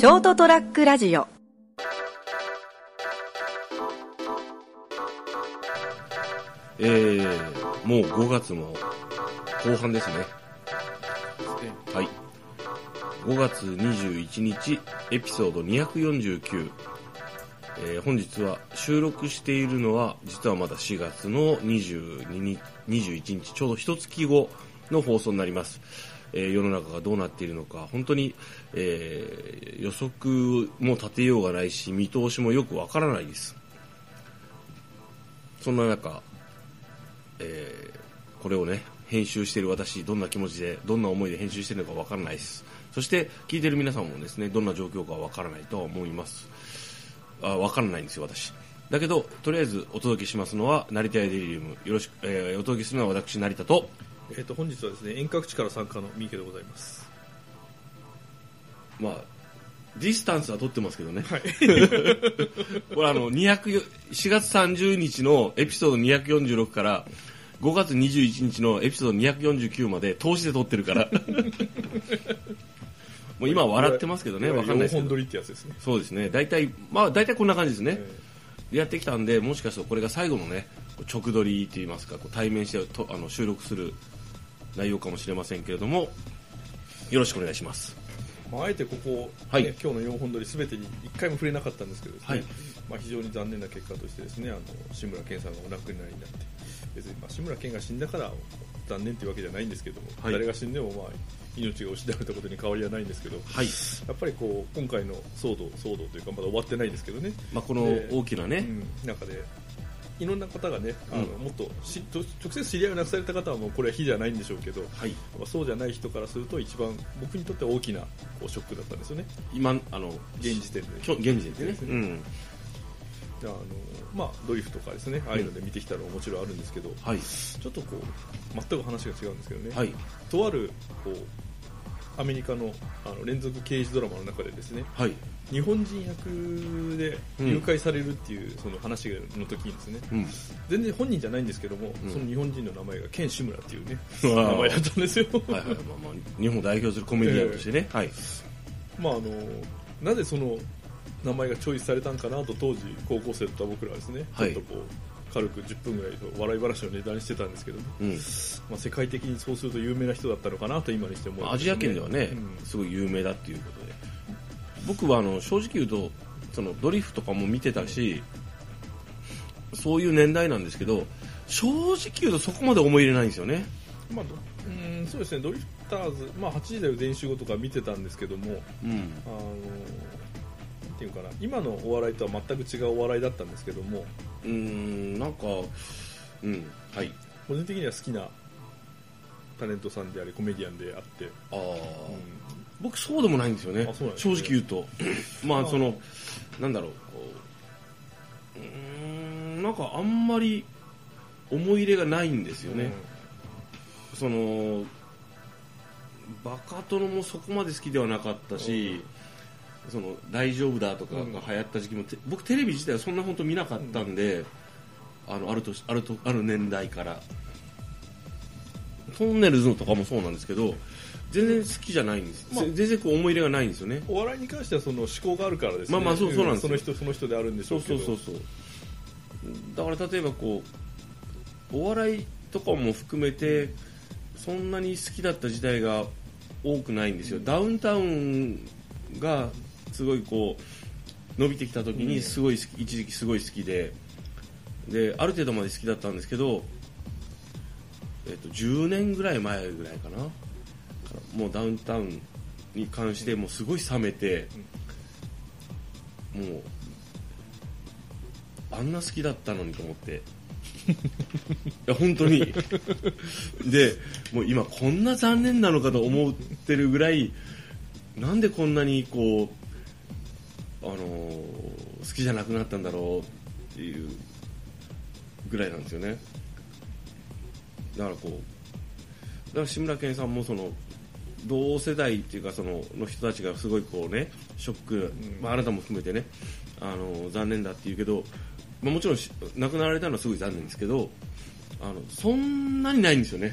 ショートトラックラジオえー、もう5月も後半ですね。はい。5月21日、エピソード249。えー本日は収録しているのは、実はまだ4月の22日、21日、ちょうど一月後の放送になります。えー世の中がどうなっているのか、本当に、えー予測も立てようがないし、見通しもよくわからないです。そんな中、えーこれをね、編集している私、どんな気持ちで、どんな思いで編集しているのかわからないです。そして、聞いている皆さんもですね、どんな状況かわからないとは思います。あ、わからないんですよ、私。だけど、とりあえずお届けしますのは、成田屋デリリウム。よろしく、えーお届けするのは私、成田と、えー、と本日はですね遠隔地から参加の三池でございます。まあ、ディスタンスは取ってますけどね。はい。これあの、200 4月30日のエピソード246から、5月21日のエピソード249まで通しで撮ってるから。もう今笑ってますけどね、わかんないですけど。りってやつですね。そうですね。大体、まあ大体こんな感じですね。でやってきたんで、もしかするとこれが最後のね、直撮りといいますか、こう対面してとあの収録する内容かもしれませんけれども、よろしくお願いします。まあ、あえてここ、はいね今日の4本撮りすべてに1回も触れなかったんですけどね、はいまあ、非常に残念な結果としてですねあの志村けんさんがお亡くなりになって別に、まあ、志村けんが死んだから残念というわけじゃないんですけども、はい誰が死んでも、まあ、命が失われたことに変わりはないんですけど、はい。やっぱりこう今回の騒動騒動というかまだ終わってないんですけどね、まあこの大きなね、うん、中でいろんな方がねあの、うんもっとしと直接知り合いを亡くされた方はもうこれは非じゃないんでしょうけど、はい。まあ、そうじゃない人からすると一番僕にとっては大きなこうショックだったんですよね今、あの、現時点で現時点でね。うん。あの、まあ、ドリフとかですねああいうので見てきたのももちろんあるんですけど、はい。ちょっとこう全く話が違うんですけどね、はい。とあるこうアメリカのあの連続刑事ドラマの中でですねはい。日本人役で誘拐されるっていうその話の時にですね、うん。全然本人じゃないんですけども、うんその日本人の名前がケン・シムラっていうね名前だったんですよはいはい。まあまあ、日本を代表するコメディアンとしてね。はい。まああのなぜその名前がチョイスされたんかなと当時高校生だった僕らはですね、はいちょっとこう軽く10分ぐらい笑い話をネタにしてたんですけども、うん。まあ、世界的にそうすると有名な人だったのかなと今にして思います、アジア圏ではね、うんすごい有名だっていうことで。僕はあの、正直言うと、そのドリフとかも見てたし、そういう年代なんですけど、正直言うとそこまで思い入れないんですよね。まあどうんそうですねドリフターズ、まあ、8時台全集合とか見てたんですけどもうん。あのていうかな今のお笑いとは全く違うお笑いだったんですけども。うーん、なんか、うん、はい。個人的には好きなタレントさんでありコメディアンであって、ああ、うん。僕そうでもないんですよね。あそうなんです正ね直言うと。まあそのなんだろうこううーんなんかあんまり思い入れがないんですよね、そのバカ殿もそこまで好きではなかったし、その大丈夫だとかが流行った時期も、て僕テレビ自体はそんな本当見なかったんで、あのある年あるとある年代から。トンネルズとかもそうなんですけど全然好きじゃないんです、まあ。全然こう思い入れがないんですよね。お笑いに関してはその思考があるからですね。まあまあそうそうなんですよ。その人その人であるんでしそうょうけど。そうそうそうだから例えばこうお笑いとかも含めてそんなに好きだった時代が多くないんですよ、ダウンタウンがすごいこう伸びてきた時にすごい一時期すごい好きでである程度まで好きだったんですけど、えっと、10年ぐらい前ぐらいかな。もうダウンタウンに関してもうすごい冷めて、もうあんな好きだったのにと思って。いや本当に。でもう今こんな残念なのかと思ってるぐらいなんでこんなにこうあのー好きじゃなくなったんだろうっていうぐらいなんですよね。だからこうだから志村けんさんもその同世代っていうかそのの人たちがすごいこうねショック、まあ、あなたも含めてねあの残念だって言うけど、まあ、もちろんし亡くなられたのはすごい残念ですけどあのそんなにないんですよね、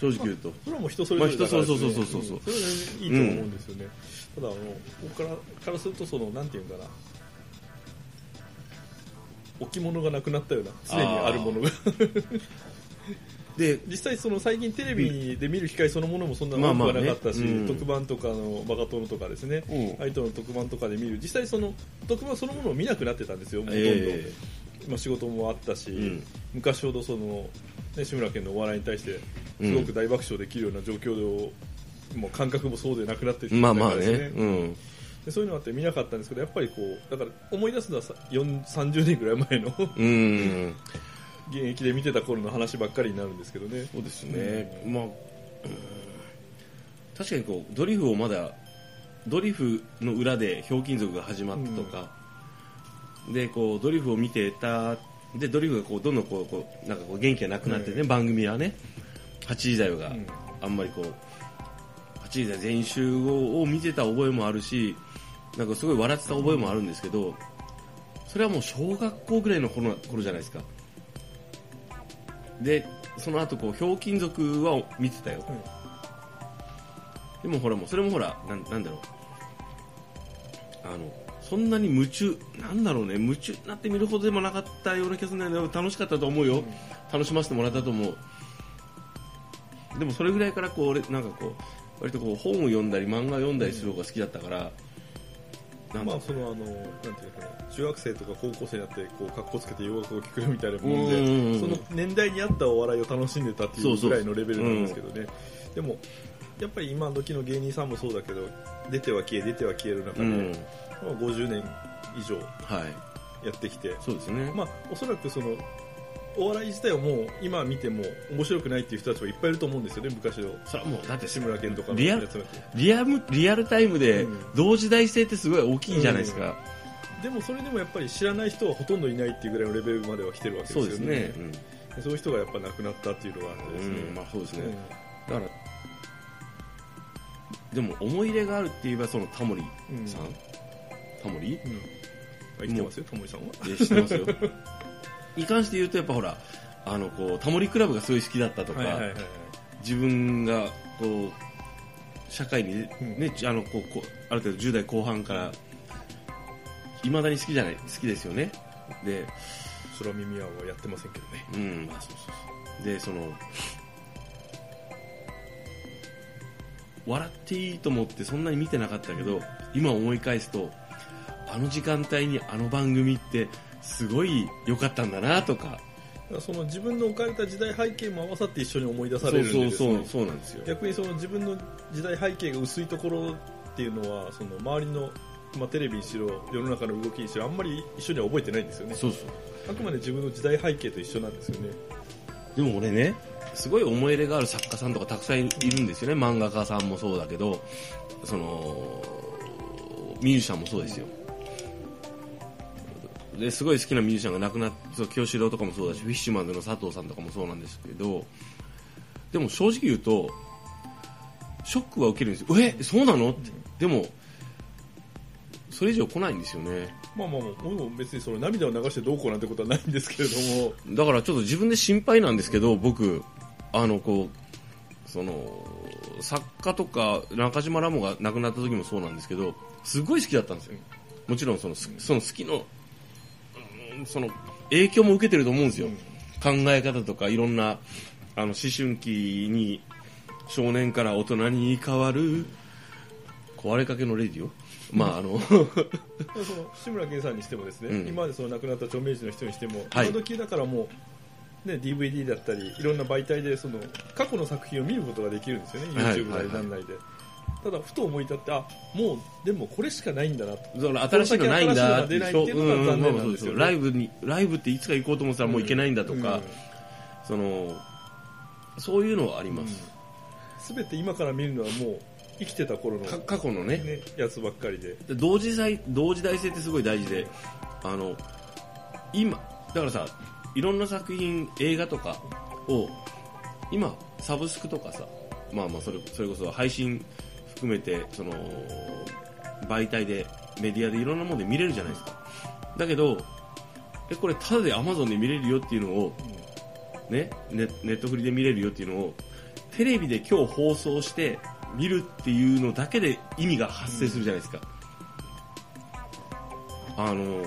正直言うと、それはもう人それぞれだからね。まあ人そうそうそうそうそう。んそれはいいと思うんですよね、ただあの僕からからするとそのなんていうんかな。置物がなくなったような常にあるものが。で実際その最近テレビで見る機会そのものもそんな多くまあまあね。はなかったし、うん。特番とかのバカ殿とかですね、うん。アイドルの特番とかで見る。実際その特番そのものを見なくなってたんですよほとんど、え。まあ、仕事もあったし、うん。昔ほどその、ね、志村けんのお笑いに対してすごく大爆笑できるような状況で、もう感覚もそうでなくなってまあまあね。そういうのあって見なかったんですけどやっぱりこうだから思い出すのはさ4 30年ぐらい前のうん。現役で見てた頃の話ばっかりになるんですけどね。そうですね、まあ、うん。確かにこうドリフをまだドリフの裏でひょうきん族が始まったとか、でこうドリフを見てたでドリフがこうどんどんこうこうなんかこう元気がなくなってね、うん。番組はね。8時台がうん。あんまりこう8時台全員集合を見てた覚えもあるしなんかすごい笑ってた覚えもあるんですけど、それはもう小学校ぐらいの頃な頃じゃないですか。でその後こうひょうきん族は見てたよ、でもほらもうそれもほらなんなんだろう。あのそんなに夢中なんだろうね夢中になって見るほどでもなかったような気がするんだけど楽しかったと思うよ、楽しませてもらったと思う。でもそれぐらいからこう俺なんかこう割とこう本を読んだり漫画を読んだりする方が好きだったから、なんだまあそのあのなんていうのかな。中学生とか高校生になってこう格好つけて洋楽を聴くみたいなもんうんうんうんでその年代に合ったお笑いを楽しんでたっていうぐらいのレベルなんですけどね。でもやっぱり今時の芸人さんもそうだけど出ては消え出ては消える中で、うん。まあ、50年以上はいやってきてそうですね、まあおそらくそのお笑い自体はもう今見ても面白くないっていう人たちはいっぱいいると思うんですよね昔の。それはもうだって志村けんとかのリアリアルリアルタイムでうん同時代性ってすごい大きいじゃないですか、でもそれでもやっぱり知らない人はほとんどいないっていうぐらいのレベルまでは来てるわけですよね。そうですね、うん。でそういう人がやっぱ亡くなったっていうのがあってですね、うん。まあそうですね、うだからでも思い入れがあるって言えばそのタモリさん、タモリ？んうん。あ生きてますよタモリさんは？え知ってますよ。に関して言うとやっぱほらあのこうタモリクラブがすごい好きだったとか、はいはいはいはい。自分がこう社会にね、うん。あのこうこうある程度10代後半からいまだに好きじゃない好きですよね。で空耳アワーはやってませんけどね。うんまあそうそうそう。でその笑っていいと思ってそんなに見てなかったけど今思い返すとあの時間帯にあの番組ってすごい良かったんだなとか。その自分の置かれた時代背景も合わさって一緒に思い出されるんでそうそうそうなんですよ。逆にその自分の時代背景が薄いところっていうのはその周りの、まあ、テレビにしろ世の中の動きにしろあんまり一緒には覚えてないんですよね。そうそう。あくまで自分の時代背景と一緒なんですよねでも俺ねすごい思い入れがある作家さんとかたくさんいるんですよね。漫画家さんもそうだけどそのミュージシャンもそうですよ。ですごい好きなミュージシャンが亡くなってそう清志郎とかもそうだしフィッシュマンズの佐藤さんとかもそうなんですけどでも正直言うとショックは受けるんですよ。えそうなの？って。でもそれ以上来ないんですよね。まあまあまあ僕も別にその涙を流してどうこうなんてことはないんですけれども。だからちょっと自分で心配なんですけど僕あのこうその作家とか中島ラモが亡くなった時もそうなんですけどすごい好きだったんですよ。もちろんそのその好きのその影響も受けてると思うんですよ、考え方とかいろんなあの思春期に少年から大人に変わる壊れかけのレディオ。まああのその志村けんさんにしてもですね、うん。今までその亡くなった著名人の人にしても、はい。今時だからもう、ね、DVD だったりいろんな媒体でその過去の作品を見ることができるんですよね、はい YouTube なりなんなりで。ただふと思い立ってあもうでもこれしかないんだなと。だから新しいのないんだって新しいのが出ないっていうのが残念なんですよね。ライブにライブっていつか行こうと思ってたらもう行けないんだとか、うん。そのそういうのはあります、すべて今から見るのはもう生きてた頃の、か過去のねね、やつばっかりで。で同時代同時代性ってすごい大事であの今だからさいろんな作品映画とかを今サブスクとかさまあまあそれそれこそ配信含めてその媒体でメディアでいろんなもので見れるじゃないですか。だけどえこれタダで Amazon で見れるよっていうのをねネネットフリで見れるよっていうのをテレビで今日放送して見るっていうのだけで意味が発生するじゃないですか。あの、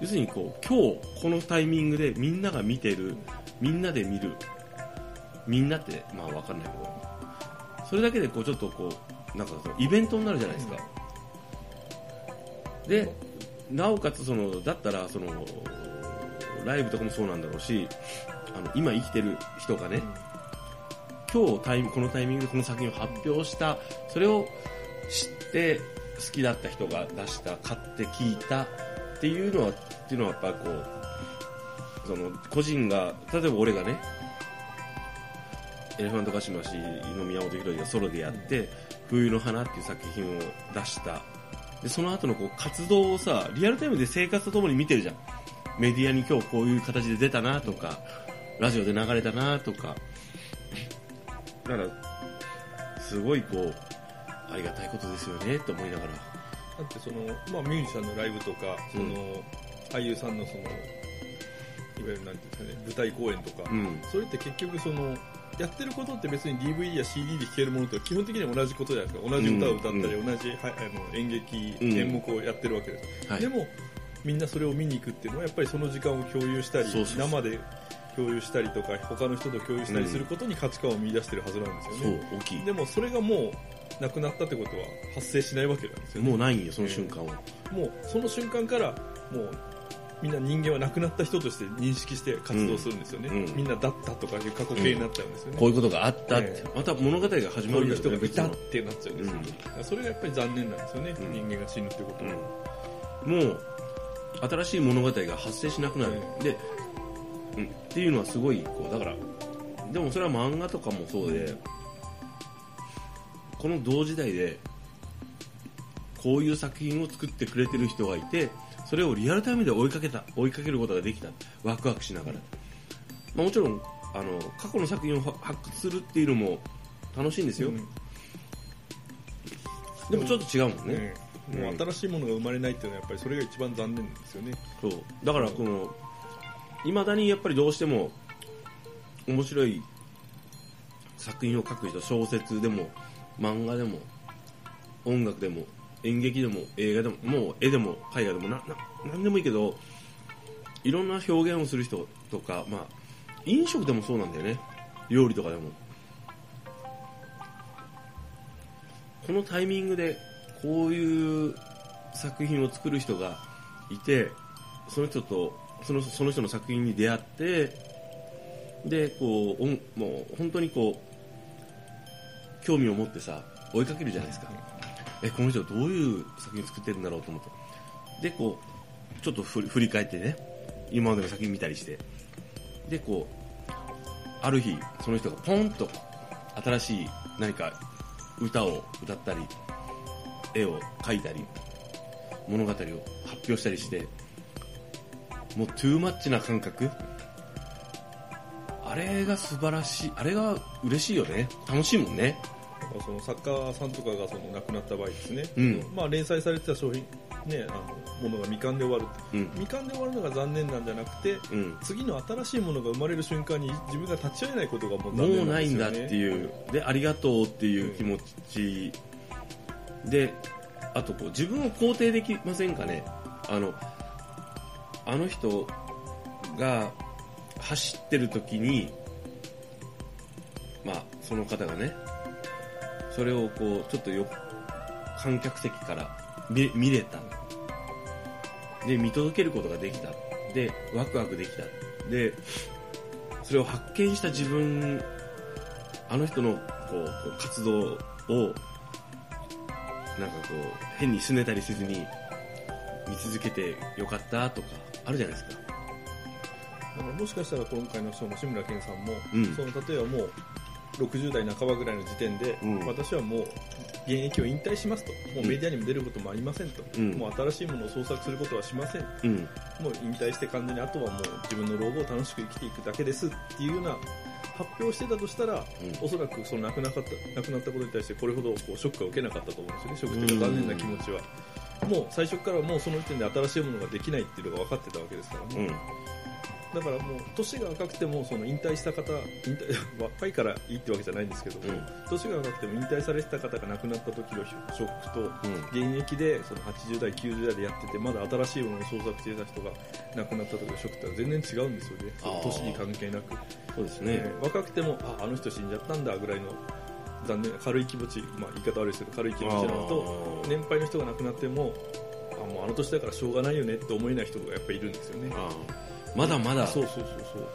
要するにこう、今日このタイミングでみんなが見てる、みんなで見る、みんなって、まあわかんないけど、それだけでこうちょっとこう、なんかそのイベントになるじゃないですか。で、なおかつその、だったらその、ライブとかもそうなんだろうし、あの、今生きてる人がね、今日タイこのタイミングでこの作品を発表した、それを知って好きだった人が出した、買って聞いたっていうのは、っていうのはやっぱこう、その個人が、例えば俺がね、エレファントカシマシの宮本浩次がソロでやって、冬の花っていう作品を出した。で、その後のこう活動をさ、リアルタイムで生活とともに見てるじゃん。メディアに今日こういう形で出たなとか、ラジオで流れたなとか。だから、すごいこう、ありがたいことですよね、と思いながら。だってその、まあ、ミュージシャンのライブとか、そのうん俳優さんのそのいわゆるなんていうんですかね舞台公演とか、うん。それって結局そのやってることって別に DVD や CD で聴けるものと基本的には同じことじゃないですか同じ歌を歌ったり、うん同じはあの演劇、うん演目をやってるわけです、はい。でもみんなそれを見に行くっていうのはやっぱりその時間を共有したり生で共有したりとか他の人と共有したりすることに価値観を見出してるはずなんですよね、、大きい。でもそれがもうなくなったってことは発生しないわけなんですよね。もうないんよ、その瞬間は。もうその瞬間からもうみんな人間は亡くなった人として認識して活動するんですよね、うんうん。みんなだったとかいう過去形になっちゃうんですよね、こういうことがあったってえ。また物語が始まるねいう人がいたってなっちゃうんですよ、うんそれがやっぱり残念なんですよね、うん。人間が死ぬってことは、うん、もう新しい物語が発生しなくなる、うで、うん、っていうのはすごいこうだからでもそれは漫画とかもそうでこの同時代でこういう作品を作ってくれてる人がいてそれをリアルタイムで追いかけた追いかけることができた。ワクワクしながら、まあ、もちろんあの過去の作品を発掘するっていうのも楽しいんですよ、うん。でもちょっと違うもんね、ねもう新しいものが生まれないっていうのはやっぱりそれが一番残念ですよね。そう。だからこのいまだにやっぱりどうしても面白い作品を書く人小説でも漫画でも音楽でも演劇でも映画でももう絵でも絵画でもなな何でもいいけどいろんな表現をする人とか、まあ、飲食でもそうなんだよね。料理とかでも。このタイミングでこういう作品を作る人がいてその人とそのその人の作品に出会ってでこうおんもう本当にこう興味を持ってさ追いかけるじゃないですか、えこの人はどういう作品を作ってるんだろうと思って。でこうちょっと振り振り返ってね今までの作品見たりして。でこうある日その人がポンと新しい何か歌を歌ったり絵を描いたり物語を発表したりしてもうトゥーマッチな感覚？あれが素晴らしい。あれが嬉しいよね。楽しいもんね。その作家さんとかがその亡くなった場合ですね、うん。まあ、連載されてた商品、ね、あのものが未完で終わるうん。未完で終わるのが残念なんじゃなくてうん。次の新しいものが生まれる瞬間に自分が立ち会えないことがもうも残念うなですよね。なんいんだっていう。でありがとうっていう気持ち。であとこう自分を肯定できませんかね。あのあの人が走ってる時にまあその方がねそれをこうちょっとよ観客席から見見れた。で見届けることができた。でワクワクできた。でそれを発見した自分あの人のこう活動をなんかこう変に拗ねたりせずに見続けてよかったとか。あるじゃないですか。だからもしかしたら今回の人も志村けんさんも、うん。その例えばもう60代半ばぐらいの時点で、うん。私はもう現役を引退しますと。もうメディアにも出ることもありませんと、うん。もう新しいものを創作することはしません。うん。もう引退して完全にあとはもう自分の老後を楽しく生きていくだけですっていうような発表してたとしたら、うん。おそらくその亡くなかった亡くなったことに対してこれほどこうショックは受けなかったと思うんですよね。ショックというか残念な気持ちは、もう最初からもうその時点で新しいものができないっていうのが分かってたわけですからね、うん。だからもう年が若くてもその引退した方引退 若いからいいってわけじゃないんですけども、うん。年が若くても引退されてた方が亡くなった時のショックとうん。現役でその80代90代でやっててまだ新しいものを創作していた人が亡くなった時のショックってのは全然違うんですよね。年に関係なく、そうですね、えー若くてもああの人死んじゃったんだぐらいの残念軽い気持ち、まあ、言い方悪いですけど軽い気持ちなのと年配の人が亡くなってもあもうあの年だからしょうがないよねって思えない人がやっぱりいるんですよね。まだまだそうそうそうそう。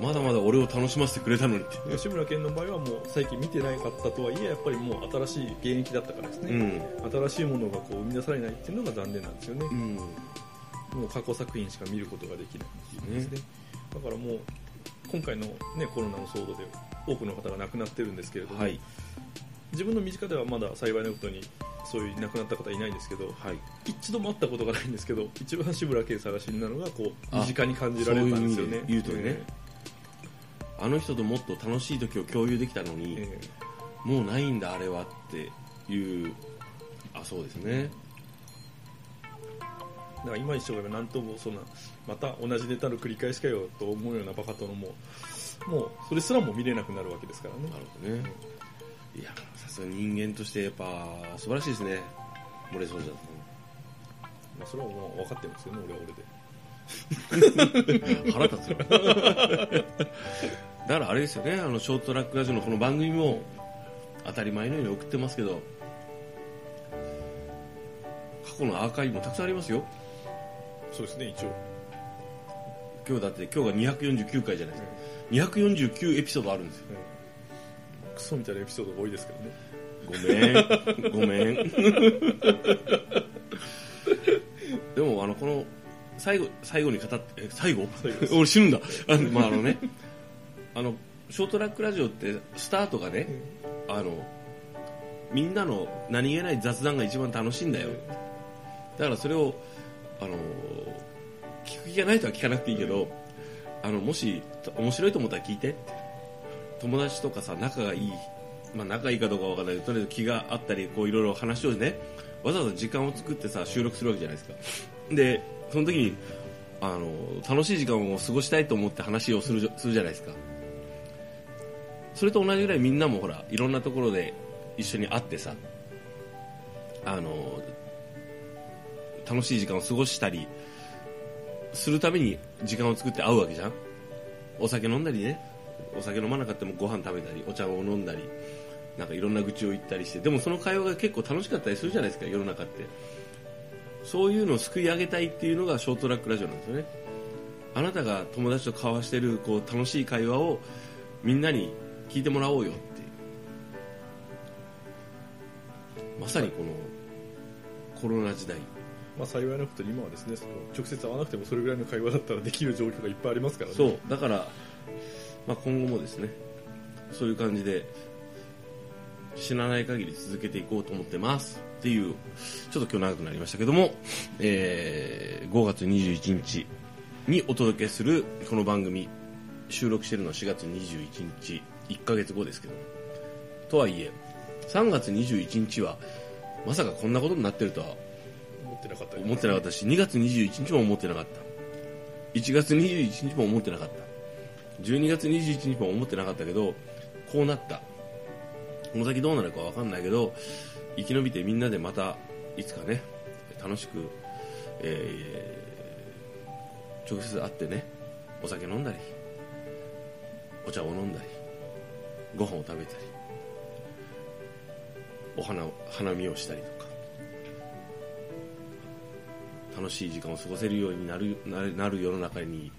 まだまだ俺を楽しませてくれたのにって。吉村健の場合はもう最近見てないかったとはいえやっぱりもう新しい現役だったからですうね、ん。新しいものがこう生み出されないっていうのが残念なんですよね、うん。もう過去作品しか見ることができないっていうですねだからもう今回の、ね、コロナの騒動で多くの方が亡くなってるんですけれども、はい。自分の身近ではまだ幸いなことにそういう亡くなった方いないんですけどはい。一度も会ったことがないんですけど一番志村けんさんが死んだのがこうあ身近に感じられたんですよね。そう言うとねあの人ともっと楽しい時を共有できたのに、ええ。もうないんだあれはっていうあそうですね。だから今一生懸命何ともそんなまた同じネタの繰り返しかよと思うようなバカ殿ももうそれすらも見れなくなるわけですからね。なるほどね。いやさすがに人間としてやっぱ素晴らしいですね。漏れそうじゃまあ、それはもう分かってるんですよね俺は俺で。腹立つよ。だからあれですよねあのショートトラックラジオのこの番組も当たり前のように送ってますけど過去のアーカイブもたくさんありますよ。そうですね一応。今日だって今日が249回じゃないですか249エピソードあるんですよ。クソみたいなエピソードが多いですけどね。ごめん。ごめん。でもあのこの最後最後に語ってえ最後？俺死ぬんだ。あの,、まあ、あのね。あのショートラックラジオってスタートがね、あのみんなの何気ない雑談が一番楽しいんだよ。だからそれをあの聞く気がないとは聞かなくていいけどあのもし面白いと思ったら聞いて。友達とかさ仲がいい、まあ、仲いいかどうかわからない。けどとりあえず気があったりこういろいろ話をねわざわざ時間を作ってさ収録するわけじゃないですか。でその時にあの楽しい時間を過ごしたいと思って話をするするじゃないですか。それと同じぐらいみんなもほらいろんなところで一緒に会ってさあの楽しい時間を過ごしたりするために時間を作って会うわけじゃん。お酒飲んだりね。お酒飲まなかったもご飯食べたりお茶を飲んだりなんかいろんな愚痴を言ったりして。でもその会話が結構楽しかったりするじゃないですか世の中って。そういうのをすくい上げたいっていうのがショートラックラジオなんですよね。あなたが友達と交わしてるこう楽しい会話をみんなに聞いてもらおうよっていう。まさにこのコロナ時代。まあ幸いなことに今はですねその直接会わなくてもそれぐらいの会話だったらできる状況がいっぱいありますからね。そうだから、まあ、今後もですねそういう感じで死なない限り続けていこうと思ってますっていうちょっと今日長くなりましたけども、えー5月21日にお届けするこの番組収録してるのは4月21日1ヶ月後ですけどとはいえ3月21日はまさかこんなことになってるとはってなかった思ってなかったし2月21日も思ってなかった。1月21日も思ってなかった。12月21日も思ってなかったけどこうなった。この先どうなるか分かんないけど生き延びてみんなでまたいつかね楽しく、えー直接会ってねお酒飲んだりお茶を飲んだりご飯を食べたりお花花見をしたりとか。楽しい時間を過ごせるようになるなる世の中に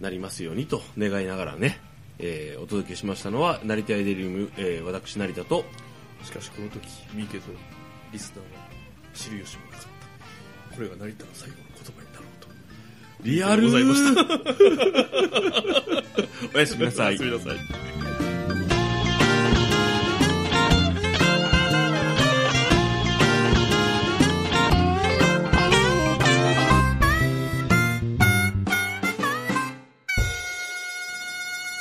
なりますようにと願いながらね、えーお届けしましたのは成田エデリウム、えー私成田としかしこの時ミーケとリスナーは知る由もなかった。これが成田の最後の言葉になろうと。リアルございました。おやすみなさい。おやすみなさい